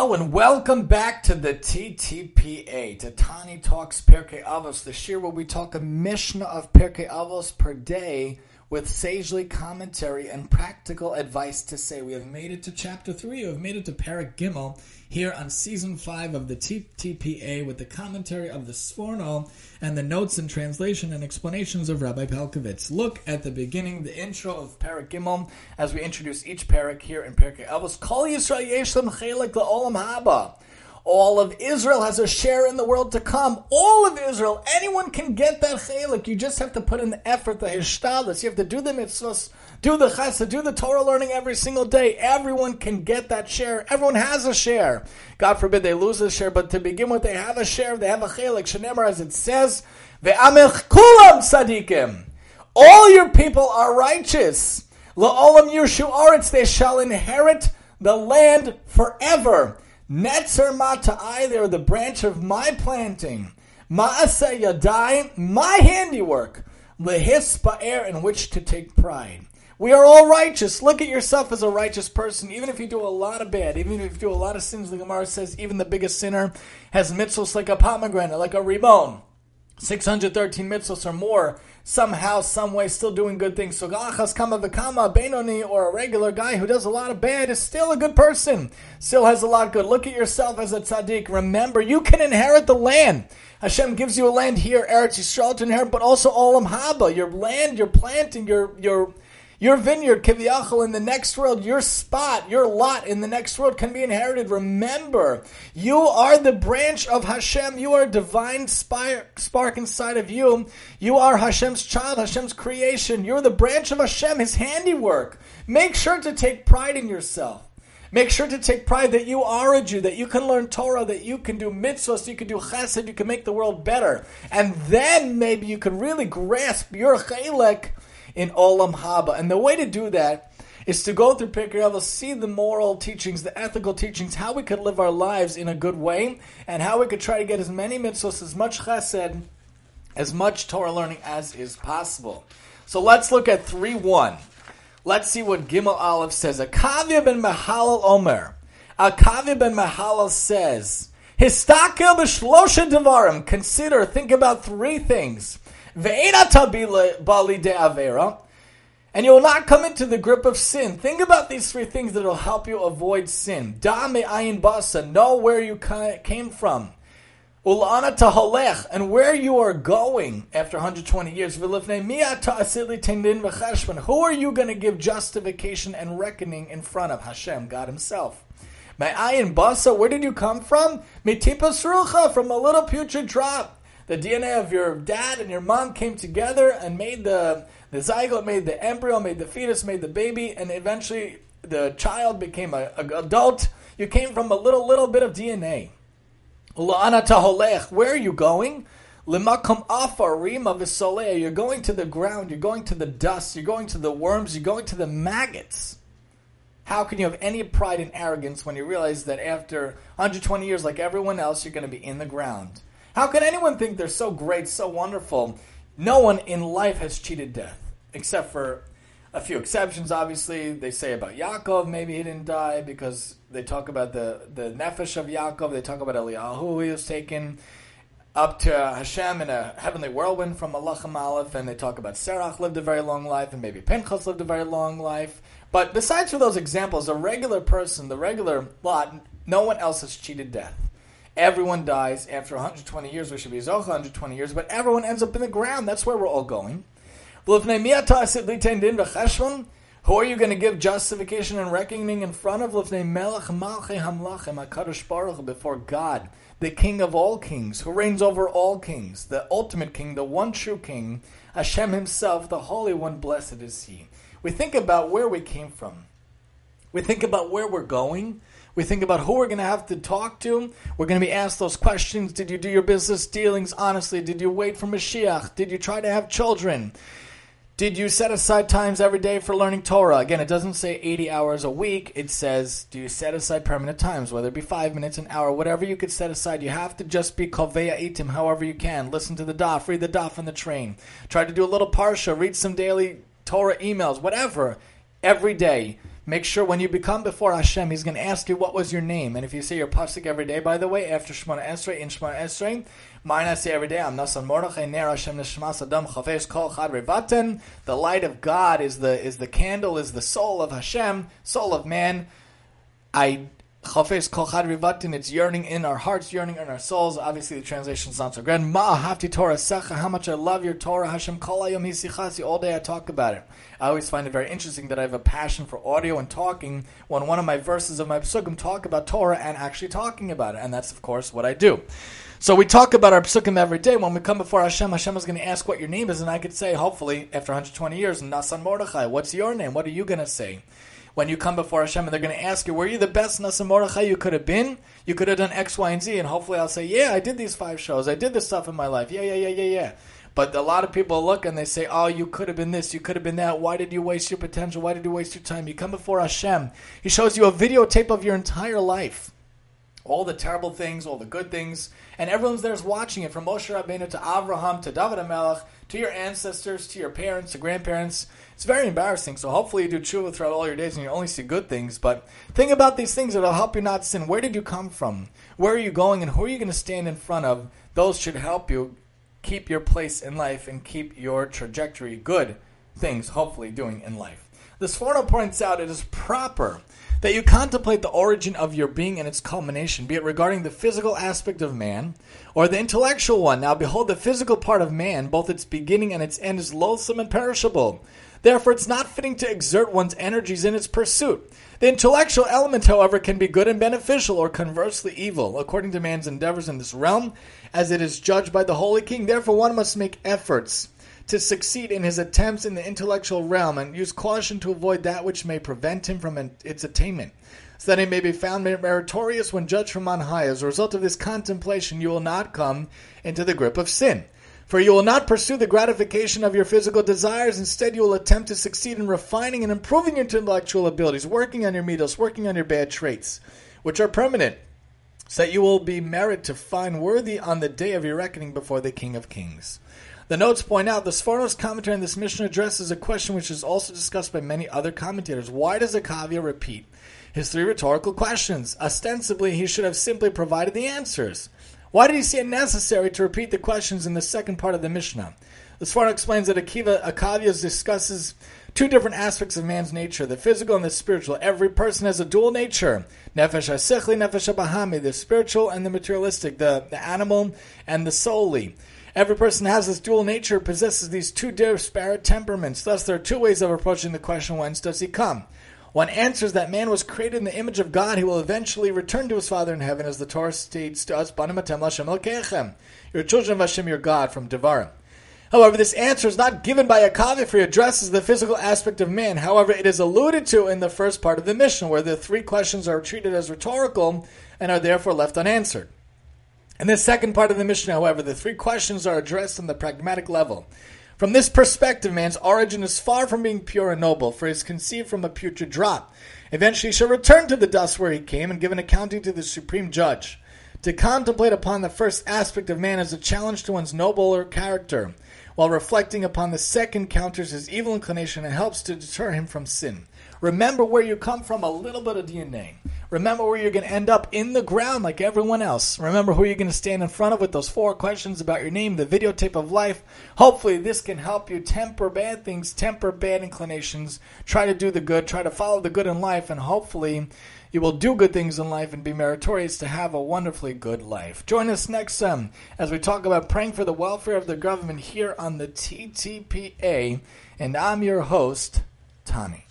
Hello and welcome back to the TTPA, to Tani Talks Pirkei Avos, the shir where we talk a Mishnah of Pirkei Avos per day with sagely commentary and practical advice to say. We have made it to chapter 3, we have made it to Parak Gimel here on season 5 of the TTPA with the commentary of the Sforno and the notes and translation and explanations of Rabbi Pelcovitz. Look at the beginning, the intro of Parak Gimel, as we introduce each parak here in Pirkei Avos. Kol Yisrael Yeshem Chelek La'olam Haba. All of Israel has a share in the world to come. All of Israel, anyone can get that chelik. You just have to put in the effort, the hishtadlis. You have to do the mitzvahs, do the chesed, do the Torah learning every single day. Everyone can get that share. Everyone has a share. God forbid they lose a share, but to begin with, they have a share. They have a chelik. Shenemar, as it says, ve'amech kulam sadikim. All your people are righteous. La'olam yushu aretz, they shall inherit the land forever. Netzer Matai, they are the branch of my planting. Ma'aseh yadai, my handiwork. Lehis ba'er, in which to take pride. We are all righteous. Look at yourself as a righteous person, even if you do a lot of bad, even if you do a lot of sins. The Gemara says even the biggest sinner has mitzvahs like a pomegranate, like a rimon. 613 mitzvahs or more, somehow, some way, still doing good things. So Galachas Kama Vikama, Benoni, or a regular guy who does a lot of bad is still a good person. Still has a lot of good. Look at yourself as a tzaddik. Remember, you can inherit the land. Hashem gives you a land here, Eretz Yisrael to inherit, but also Olam Haba, your land, your planting, your your your vineyard, Kiviyachal, in the next world, your spot, your lot in the next world can be inherited. Remember, you are the branch of Hashem. You are a divine spark inside of you. You are Hashem's child, Hashem's creation. You're the branch of Hashem, His handiwork. Make sure to take pride in yourself. Make sure to take pride that you are a Jew, that you can learn Torah, that you can do mitzvahs, you can do chesed, you can make the world better. And then maybe you can really grasp your chelek in Olam Haba. And the way to do that is to go through Pirkei Avos, see the moral teachings, the ethical teachings, how we could live our lives in a good way, and how we could try to get as many mitzvahs, as much chesed, as much Torah learning as is possible. So let's look at 3 1. Let's see what Gimel Aleph says. Akavia ben Mahalal Omer. Akavia ben Mahalal says, Histakel b'shlosha devarim. Consider, think about three things. And you will not come into the grip of sin. Think about these three things that will help you avoid sin. Da me ayin basa, know where you came from. Ulana taholech, and where you are going after 120 years. Who are you going to give justification and reckoning in front of Hashem, God Himself? My ayin basa, where did you come from? Mitipas rucha, from a little putrid drop the DNA of your dad and your mom came together and made the the zygote, made the embryo, made the fetus, made the baby, and eventually the child became an adult. You came from a little little bit of DNA. Where are you going? Limakum afarim of You're going to the ground. You're going to the dust. You're going to the worms. You're going to the maggots. How can you have any pride and arrogance when you realize that after 120 years, like everyone else, you're going to be in the ground? How can anyone think they're so great, so wonderful? No one in life has cheated death, except for a few exceptions. Obviously, they say about Yaakov, maybe he didn't die because they talk about the the nefesh of Yaakov. They talk about Eliyahu, he was taken up to Hashem in a heavenly whirlwind from Malachim Aleph, and they talk about Serach lived a very long life, and maybe Pinchas lived a very long life. But besides for those examples, a regular person, the regular lot, no one else has cheated death. Everyone dies after 120 years. We should be Zocha 120 years, but everyone ends up in the ground. That's where we're all going. Who are you going to give justification and reckoning in front of before God, the King of all kings, who reigns over all kings, the ultimate King, the one true King, Hashem Himself, the Holy One, blessed is He. We think about where we came from. We think about where we're going. We think about who we're going to have to talk to. We're going to be asked those questions. Did you do your business dealings honestly? Did you wait for Mashiach? Did you try to have children? Did you set aside times every day for learning Torah? Again, it doesn't say 80 hours a week. It says, do you set aside permanent times, whether it be five minutes, an hour, whatever you could set aside. You have to just be koveya itim, however you can. Listen to the daf, read the daf on the train. Try to do a little parsha, read some daily Torah emails, whatever. every day. Make sure when you become before Hashem, He's going to ask you what was your name. And if you say your pasuk every day, by the way, after Shemona Esrei, in Shemona Esrei, mine I say every day, I'm Nasan Mordechai, Ner Hashem Neshmas Adam Chafes Kol Chad Revaten. The light of God is the is the candle, is the soul of Hashem, soul of man. I Chafes kol chad rivatin, it's yearning in our hearts, yearning in our souls. Obviously, the translation is not so. Ma hafti Torah secha, how much I love your Torah. Hashem kol ayom hisichasi, all day I talk about it. I always find it very interesting that I have a passion for audio and talking when one of my verses of my psukim talk about Torah and actually talking about it. And that's, of course, what I do. So we talk about our psukim every day. When we come before Hashem, Hashem is going to ask what your name is, and I could say, hopefully, after 120 years, Nasan Mordechai, what's your name? What are you going to say? When you come before Hashem and they're going to ask you, were you the best Nasa Mordechai you could have been? You could have done X, Y, and Z, and hopefully I'll say, yeah, I did these five shows. I did this stuff in my life. Yeah, yeah, yeah, yeah, yeah. But a lot of people look and they say, oh, you could have been this, you could have been that. Why did you waste your potential? Why did you waste your time? You come before Hashem. He shows you a videotape of your entire life. All the terrible things, all the good things, and everyone's there is watching it from Moshe Rabbeinu to Avraham to David HaMelech to your ancestors, to your parents, to grandparents. It's very embarrassing. So hopefully you do tshuva throughout all your days and you only see good things. But think about these things that'll help you not sin. Where did you come from? Where are you going? And who are you going to stand in front of? Those should help you keep your place in life and keep your trajectory good things, hopefully, doing in life. The Sforno points out it is proper that you contemplate the origin of your being and its culmination, be it regarding the physical aspect of man or the intellectual one. Now, behold, the physical part of man, both its beginning and its end, is loathsome and perishable. Therefore, it's not fitting to exert one's energies in its pursuit. The intellectual element, however, can be good and beneficial, or conversely evil, according to man's endeavors in this realm, as it is judged by the Holy King. Therefore, one must make efforts to succeed in his attempts in the intellectual realm and use caution to avoid that which may prevent him from its attainment, so that he may be found meritorious when judged from on high. As a result of this contemplation, you will not come into the grip of sin. For you will not pursue the gratification of your physical desires. Instead, you will attempt to succeed in refining and improving your intellectual abilities, working on your middos, working on your bad traits, which are permanent, so that you will be merit to find worthy on the day of your reckoning before the King of Kings. The notes point out the Sforno's commentary on this Mishnah addresses a question which is also discussed by many other commentators. Why does Akavia repeat his three rhetorical questions? Ostensibly, he should have simply provided the answers. Why did he see it necessary to repeat the questions in the second part of the Mishnah? The Sforno explains that Akiva Akavia discusses two different aspects of man's nature, the physical and the spiritual. Every person has a dual nature. Nefesh HaSichli, Nefesh HaBahami, the spiritual and the materialistic, the, the animal and the souly. Every person has this dual nature, possesses these two disparate temperaments. Thus, there are two ways of approaching the question whence does he come? One answers that man was created in the image of God. He will eventually return to his Father in heaven, as the Torah states to us, You're children of Hashem, your God, from Devarim. However, this answer is not given by Akavia, for he addresses the physical aspect of man. However, it is alluded to in the first part of the Mishnah, where the three questions are treated as rhetorical and are therefore left unanswered. In the second part of the Mishnah, however, the three questions are addressed on the pragmatic level. From this perspective, man's origin is far from being pure and noble, for he is conceived from a putrid drop. Eventually, he shall return to the dust where he came and give an accounting to the supreme judge. To contemplate upon the first aspect of man is a challenge to one's nobler character, while reflecting upon the second counters his evil inclination and helps to deter him from sin. Remember where you come from, a little bit of DNA. Remember where you're going to end up in the ground like everyone else. Remember who you're going to stand in front of with those four questions about your name, the videotape of life. Hopefully, this can help you temper bad things, temper bad inclinations, try to do the good, try to follow the good in life, and hopefully, you will do good things in life and be meritorious to have a wonderfully good life. Join us next time as we talk about praying for the welfare of the government here on the TTPA. And I'm your host, Tani.